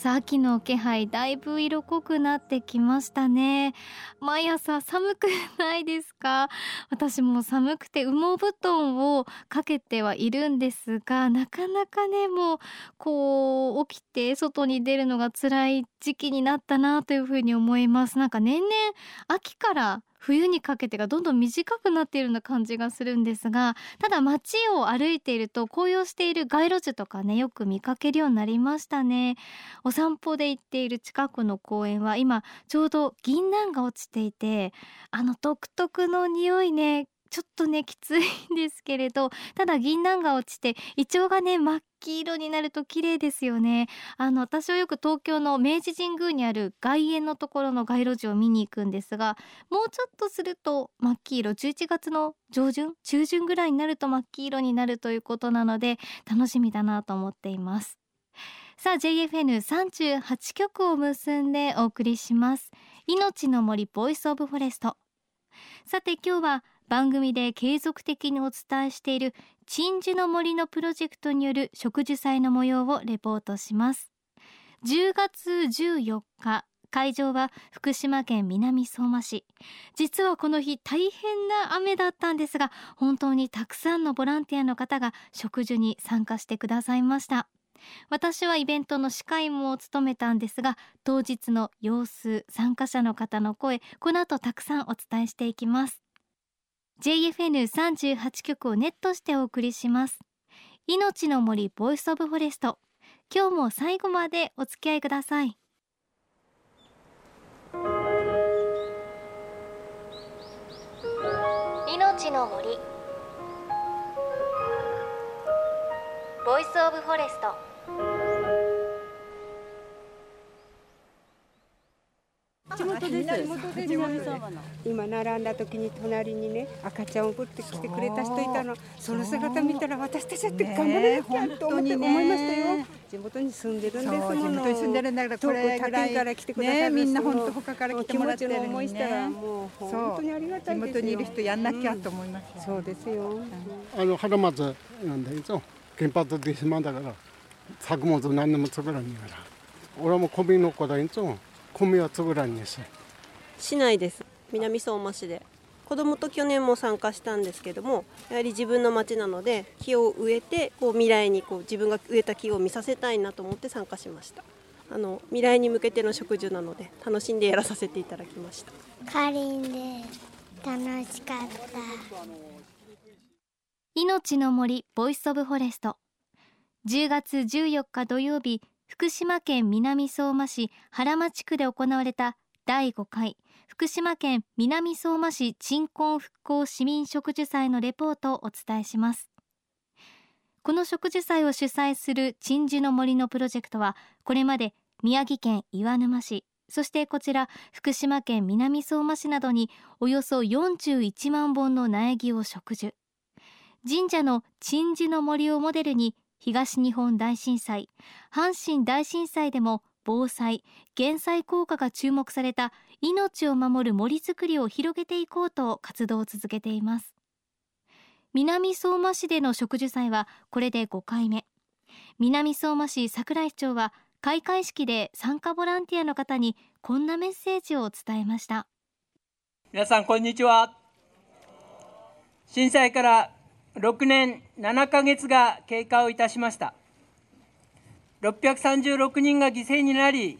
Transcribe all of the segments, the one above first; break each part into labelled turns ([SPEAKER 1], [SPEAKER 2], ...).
[SPEAKER 1] さあ秋の気配だいぶ色濃くなってきましたね。毎朝寒くないですか？私も寒くて羽毛布団をかけてはいるんですがなかなかねもうこう起きて外に出るのが辛い時期になったなというふうに思います。なんか年々秋から冬にかけてがどんどん短くなっているような感じがするんですがただ街を歩いていると紅葉している街路樹とかねよく見かけるようになりましたね。お散歩で行っている近くの公園は今ちょうど銀杏が落ちていてあの独特の匂いねちょっとねきついんですけれど ただ銀杏が落ちてイチョウがね真っ黄色になると綺麗ですよね。あの私はよく東京の明治神宮にある外苑のところの街路樹を見に行くんですがもうちょっとすると真っ黄色11月の上旬中旬ぐらいになると真っ黄色になるということなので楽しみだなと思っています。さあ JFN38 局を結んでお送りします。命の森 Voice of Forest。さて今日は番組で継続的にお伝えしている鎮守の森のプロジェクトによる植樹祭の模様をレポートします。10月14日会場は福島県南相馬市。実はこの日大変な雨だったんですが本当にたくさんのボランティアの方が植樹に参加してくださいました。私はイベントの司会も務めたんですが当日の様子参加者の方の声この後たくさんお伝えしていきます。JFN38 局をネットしてお送りします。命の森 Voice of Forest。今日も最後までお付き合いください。命の森。 Voice of Forest。
[SPEAKER 2] 地元です。地元です。今並んだ時に隣にね赤ちゃんを送ってきてくれた人いたの。その姿見たら私たちだって頑張らなきゃと思って思いましたよ。地元に住んでるんですもの。地元に住んでるんだからこれぐらいから来てください。みんな本当他から来てもらってる思いしたらもう本当にありがたい地元にいる人やんなきゃと思います。そうですよ。
[SPEAKER 3] あの春松なんだけど原発で島だから作物何でも作らんから。俺も米の子だけど。米は作らんです
[SPEAKER 4] 市内です。南相馬市で。子供と去年も参加したんですけどもやはり自分の町なので木を植えてこう未来にこう自分が植えた木を見させたいなと思って参加しました。あの未来に向けての植樹なので楽しんでやらさせていただきました。
[SPEAKER 5] かりんで楽しかった。
[SPEAKER 1] 命の森 Voice of Forest。10月14日土曜日福島県南相馬市原町区で行われた第5回福島県南相馬市鎮魂復興市民植樹祭のレポートをお伝えします。この植樹祭を主催する鎮守の森のプロジェクトはこれまで宮城県岩沼市そしてこちら福島県南相馬市などにおよそ41万本の苗木を植樹。神社の鎮守の森をモデルに東日本大震災。阪神大震災でも防災減災効果が注目された命を守る森づくりを広げていこうと活動を続けています。南相馬市での植樹祭はこれで5回目。南相馬市桜井市長は開会式で参加ボランティアの方にこんなメッセージを伝えました。
[SPEAKER 6] 皆さんこんにちは。震災から6年7ヶ月が経過をいたしました。636人が犠牲になり、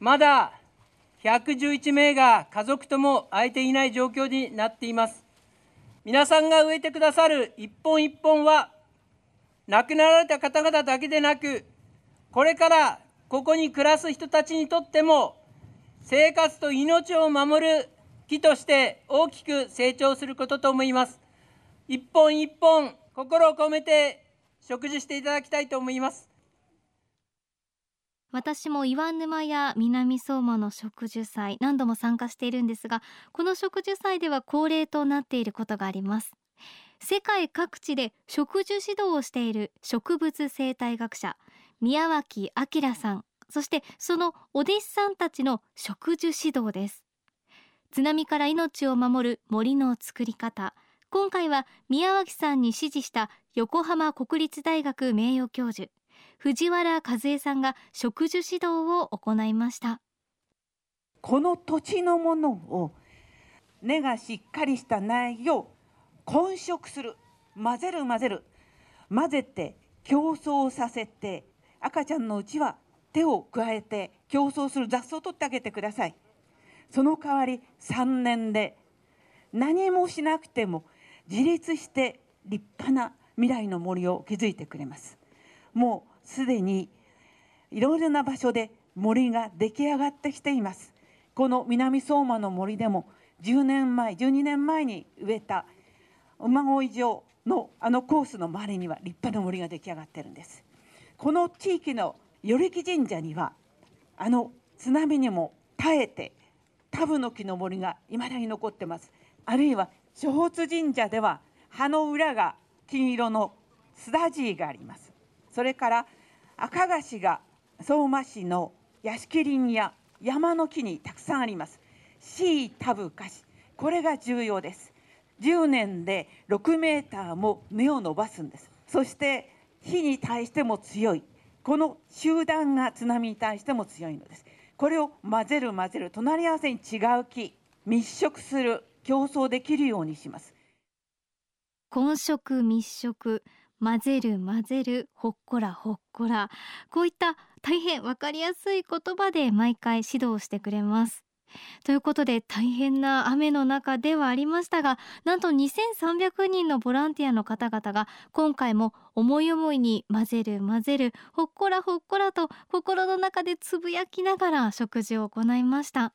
[SPEAKER 6] まだ111名が家族とも会えていない状況になっています。皆さんが植えてくださる一本一本は、亡くなられた方々だけでなく、これからここに暮らす人たちにとっても、生活と命を守る木として大きく成長することと思います。一本一本心を込めて植樹していただきたいと思います。
[SPEAKER 1] 私も岩沼や南相馬の植樹祭何度も参加しているんですがこの植樹祭では恒例となっていることがあります。世界各地で植樹指導をしている植物生態学者宮脇明さんそしてそのお弟子さんたちの植樹指導です。津波から命を守る森の作り方今回は宮脇さんに指示した横浜国立大学名誉教授藤原和恵さんが植樹指導を行いました。
[SPEAKER 7] この土地のものを根がしっかりした苗を混植する混ぜる混ぜる。混ぜて競争させて赤ちゃんのうちは手を加えて競争する雑草を取ってあげてください。その代わり3年で何もしなくても自立して立派な未来の森を築いてくれます。もうすでにいろいろな場所で森が出来上がってきています。この南相馬の森でも10年前12年前に植えた馬越城のあのコースの周りには立派な森が出来上がってるんです。この地域の与力神社にはあの津波にも耐えてタブの木の森がいまだに残ってます。あるいは諸発神社では葉の裏が金色のスダジーがあります。それから赤菓子が相馬市の屋敷林や山の木にたくさんあります。シータブ菓子これが重要です。10年で6メーターも根を伸ばすんです。そして火に対しても強い。この集団が津波に対しても強いのです。これを混ぜる混ぜる隣り合わせに違う木密植する。競争できるようにします。
[SPEAKER 1] 混植密植混ぜる混ぜるほっこらほっこら。こういった大変わかりやすい言葉で毎回指導してくれます。ということで大変な雨の中ではありましたがなんと2300人のボランティアの方々が今回も思い思いに混ぜる混ぜるほっこらほっこらと心の中でつぶやきながら食事を行いました。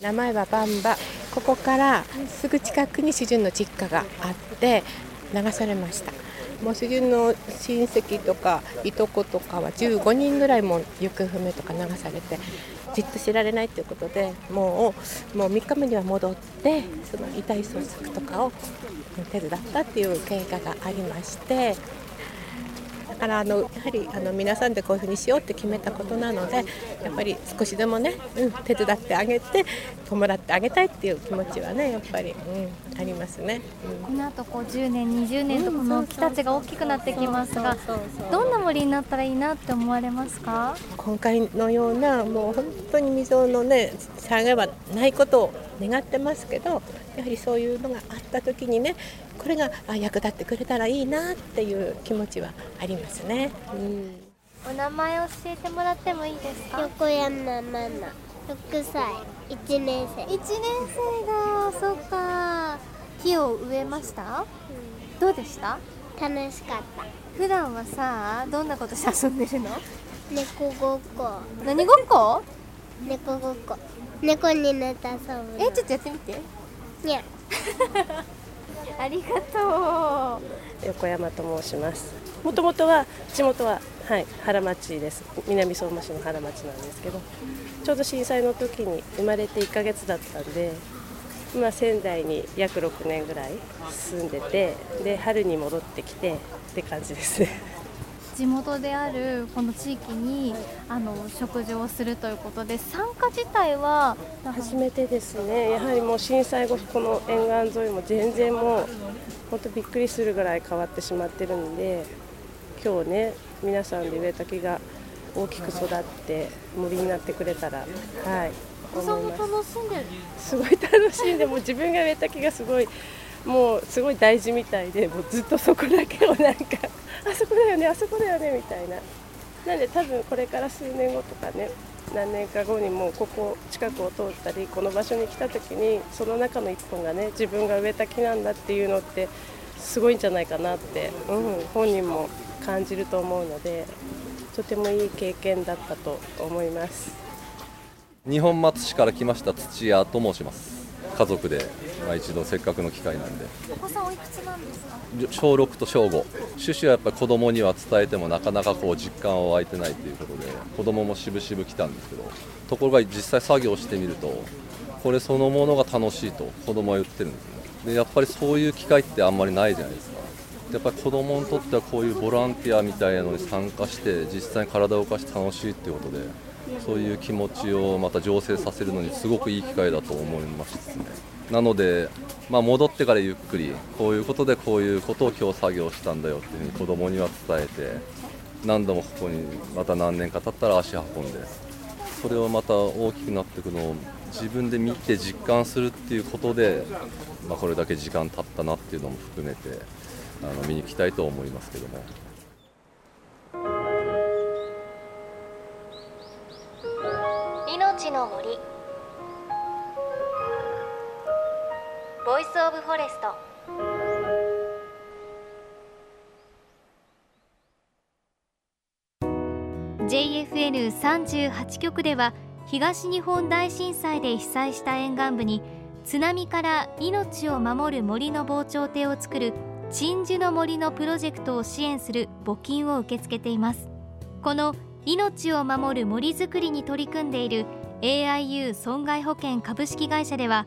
[SPEAKER 8] 名前はバンバここからすぐ近くに主人の実家があって流されました。もう主人の親戚とかいとことかは15人ぐらいも行方不明とか流されてじっと知られないということでもうもう3日目には戻ってその遺体捜索とかを手伝ったっていう経過がありましてからあのやはりあの皆さんでこういうふうにしようって決めたことなのでやっぱり少しでもね、うん、手伝ってあげて弔ってあげたいっていう気持ちはねやっぱり、うん、ありますね、
[SPEAKER 1] うん、この後こう10年20年とこの木たちが大きくなってきますがどんな森になったらいいなって思われますか？
[SPEAKER 8] 今回のようなもう本当に未曾有のね災害はないことを願ってますけどやはりそういうのがあった時にねこれが役立ってくれたらいいなっていう気持ちはありますね、うん、
[SPEAKER 1] お名前教えてもらってもいいですか？
[SPEAKER 5] 横山ママ6歳。1年生。1
[SPEAKER 1] 年生だそっか。木を植えました、うん、どうでした？
[SPEAKER 5] 楽しかった。
[SPEAKER 1] 普段はさどんなことして遊んでるの？
[SPEAKER 5] 猫ごっこ。
[SPEAKER 1] 何ごっこ？
[SPEAKER 5] 猫ごっこ。猫に寝た遊ぶ
[SPEAKER 1] えちょっとやってみて。
[SPEAKER 5] にゃ
[SPEAKER 1] ありがと
[SPEAKER 9] う。横山と申します。もともとは地元ははい原町です。南相馬市の原町なんですけどちょうど震災の時に生まれて1ヶ月だったんで今仙台に約6年ぐらい住んでてで春に戻ってきてって感じですね。
[SPEAKER 1] 地元であるこの地域にあの食事をするということで参加自体は
[SPEAKER 9] 初めてですね。やはりもう震災後この沿岸沿いも全然もう本当びっくりするぐらい変わってしまってるんで今日ね皆さんで植えた木が大きく育って森になってくれたらはい。
[SPEAKER 1] お子さんも楽しんでる。
[SPEAKER 9] すごい楽しんでも自分が植えた木がすごいもうすごい大事みたいでもうずっとそこだけをなんかあそこだよねあそこだよねみたいな。なんで多分これから数年後とかね何年か後にもうここ近くを通ったりこの場所に来た時にその中の1本がね自分が植えた木なんだっていうのってすごいんじゃないかなって、うん、本人も感じると思うのでとてもいい経験だったと思います。
[SPEAKER 10] 日本松市から来ました土屋と申します。家族で、まあ、一度せっかくの機会なんで。
[SPEAKER 1] お子さんおいくつなんですか？
[SPEAKER 10] 小6と小5趣旨はやっぱり子供には伝えてもなかなかこう実感は湧いてないということで子供もしぶしぶ来たんですけどところが実際作業してみるとこれそのものが楽しいと子供は言ってるんですね。でやっぱりそういう機会ってあんまりないじゃないですか。やっぱり子どもにとってはこういうボランティアみたいなのに参加して実際に体を動かして楽しいっていうことでそういう気持ちをまた醸成させるのにすごくいい機会だと思いますねなので、まあ、戻ってからゆっくりこういうことでこういうことを今日作業したんだよっていうふうに子どもには伝えて何度もここにまた何年か経ったら足運んでそれをまた大きくなっていくのを自分で見て実感するっていうことで、まあ、これだけ時間経ったなっていうのも含めてあの見に行きたいと思いますけども。
[SPEAKER 1] Voice of Forest。JFN38 局では東日本大震災で被災した沿岸部に津波から命を守る森の防潮堤を作る鎮守の森のプロジェクトを支援する募金を受け付けています。この命を守る森づくりに取り組んでいる AIU 損害保険株式会社では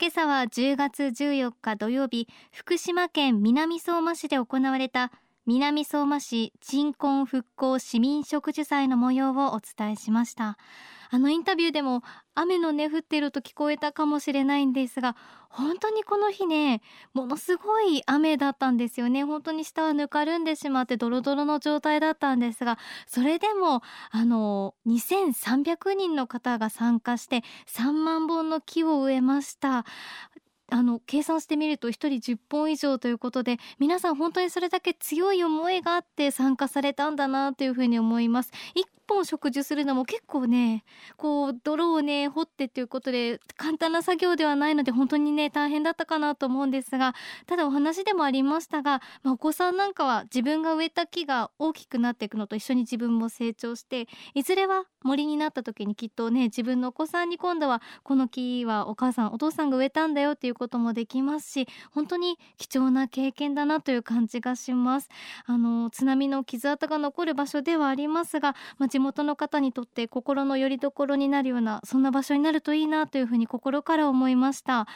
[SPEAKER 1] 今朝は10月14日土曜日福島県南相馬市で行われた南相馬市鎮魂復興市民植樹祭の模様をお伝えしました。あのインタビューでも雨のね降ってると聞こえたかもしれないんですが本当にこの日ねものすごい雨だったんですよね。本当に下はぬかるんでしまってドロドロの状態だったんですがそれでもあの2300人の方が参加して3万本の木を植えました。あの計算してみると1人10本以上ということで皆さん本当にそれだけ強い思いがあって参加されたんだなというふうに思います。1本植樹するのも結構ねこう泥をね掘ってということで簡単な作業ではないので本当にね大変だったかなと思うんですがただお話でもありましたが、まあ、お子さんなんかは自分が植えた木が大きくなっていくのと一緒に自分も成長していずれは森になった時にきっとね自分のお子さんに今度はこの木はお母さんお父さんが植えたんだよっていうこともできますし本当に貴重な経験だなという感じがします。あの津波の傷跡が残る場所ではありますが、まあ、地元の方にとって心の拠り所になるようなそんな場所になるといいなというふうに心から思いました。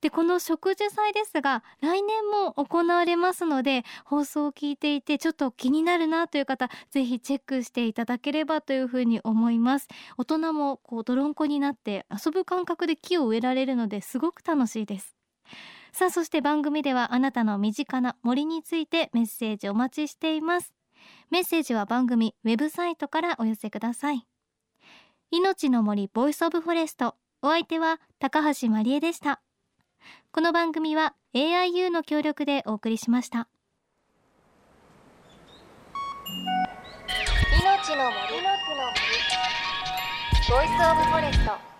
[SPEAKER 1] でこの植樹祭ですが来年も行われますので放送を聞いていてちょっと気になるなという方ぜひチェックしていただければというふうに思います。大人もこう泥んこになって遊ぶ感覚で木を植えられるのですごく楽しいです。さあそして番組ではあなたの身近な森についてメッセージお待ちしています。メッセージは番組ウェブサイトからお寄せください。命の森 Voice of Forest。お相手は高橋真理恵でした。この番組は AIU の協力でお送りしました。命の森。の森。 Voice of Forest。